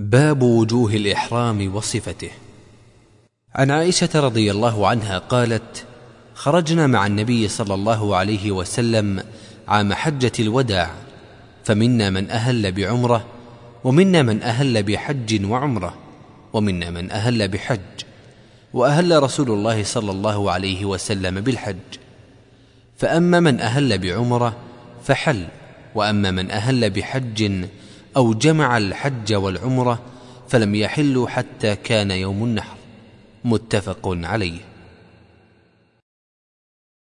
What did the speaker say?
باب وجوه الإحرام وصفته. عن عائشة رضي الله عنها قالت خرجنا مع النبي صلى الله عليه وسلم عام حجة الوداع فمنا من أهل بعمرة ومنا من أهل بحج وعمرة ومنا من أهل بحج وأهل رسول الله صلى الله عليه وسلم بالحج. فأما من أهل بعمرة فحل وأما من أهل بحج أو جمع الحج والعمرة فلم يحلوا حتى كان يوم النحر. متفق عليه.